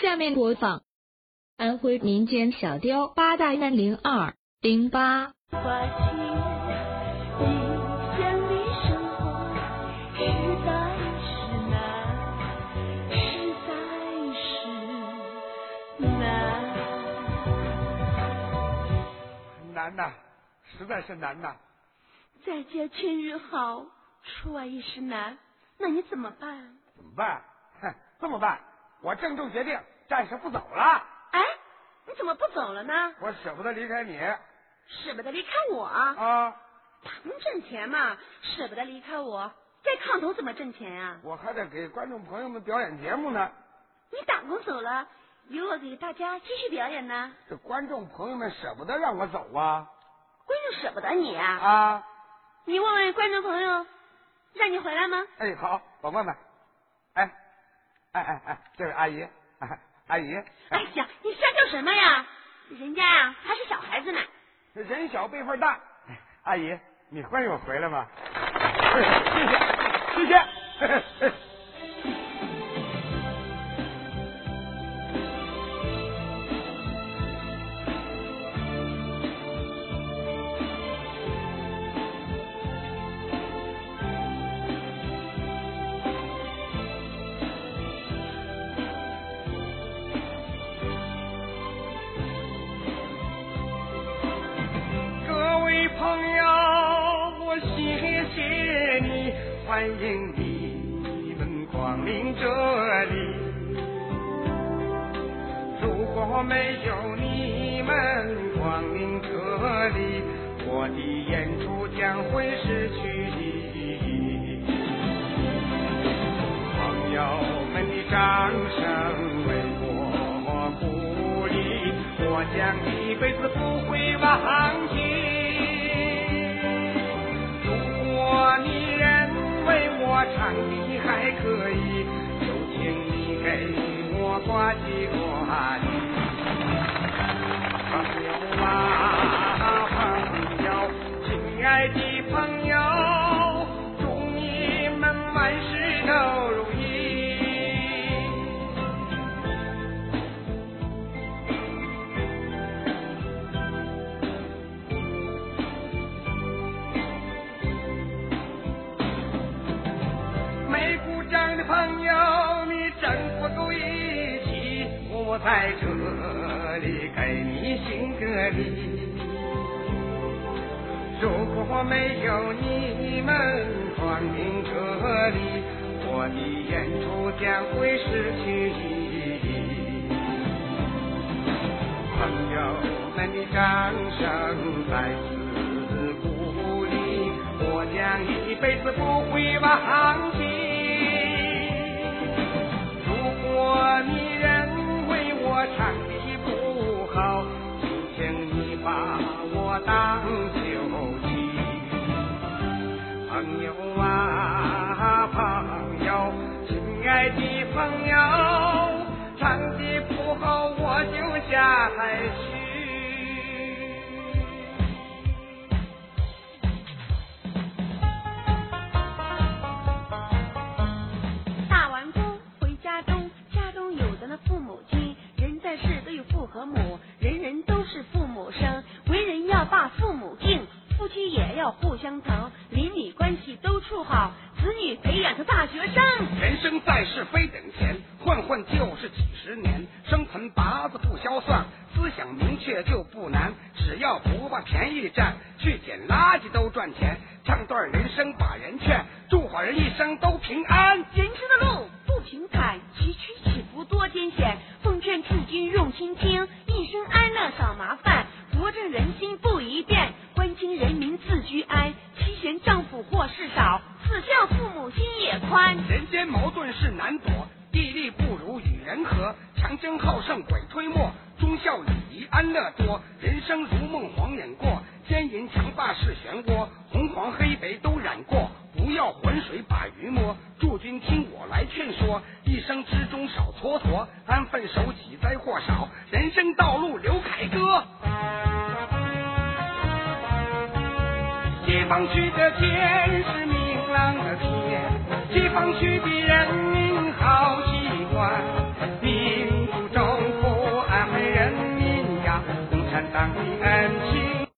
下面播放安徽民间小调八大院零二零八。花期异乡的生活实在是难，实在是难。难呐，实在是难呐。在家千日好，出外一时难，那你怎么办？怎么办？哼，这么办，我郑重决定，暂时不走了。哎，你怎么不走了呢？我舍不得离开你舍不得离开我啊？啊！打工挣钱嘛，舍不得离开我，在炕头怎么挣钱呀、我还得给观众朋友们表演节目呢。你打工走了，由我给大家继续表演呢。这观众朋友们舍不得让我走啊观众舍不得你啊？啊！你问问观众朋友，让你回来吗？哎，好，我问问。哎，哎哎哎，这位阿姨，哎 阿姨，哎呀，你瞎叫什么呀？人家呀、还是小孩子呢。人小辈分大。哎阿姨，你欢迎我回来吗？谢谢，谢谢。没有你们光临这里，我的演出将会失去意义。朋友们的掌声为我鼓励，我将一辈子不会忘记。如果你认为我唱的还可以，就请你给我呱唧呱朋友啊，朋友，亲爱的朋友，祝你们万事都如意。没鼓掌的朋友，你真不够义气，我在这这里给你行个礼。如果没有你们光临这里，我的演出将会失去意义。朋友们的掌声再次鼓励，我将一辈子不会忘记。我当救急。朋友啊，朋友，亲爱的朋友，唱的不好我就下台去。妻也要互相疼，邻里关系都处好，子女培养成大学生。人生在世非等闲，混混就是几十年。生辰八字不消算，思想明确就不难。只要不把便宜占，去捡垃圾都赚钱。唱段人生把人劝，祝好人一生都平安。人生的路不平坦，崎岖起伏多艰险。奉劝诸君用心听，一生安乐少麻烦，国正人心不一变，是难躲，地利不如与人和，强争好胜鬼推磨，忠孝礼仪安乐多。人生如梦晃眼过，奸淫强霸是漩涡，红黄黑白都染过。不要浑水把鱼摸，诸君听我来劝说，一生之中少蹉跎，安分守己灾祸少，人生道路留凯歌。解放区的天是明朗的天，解放区的人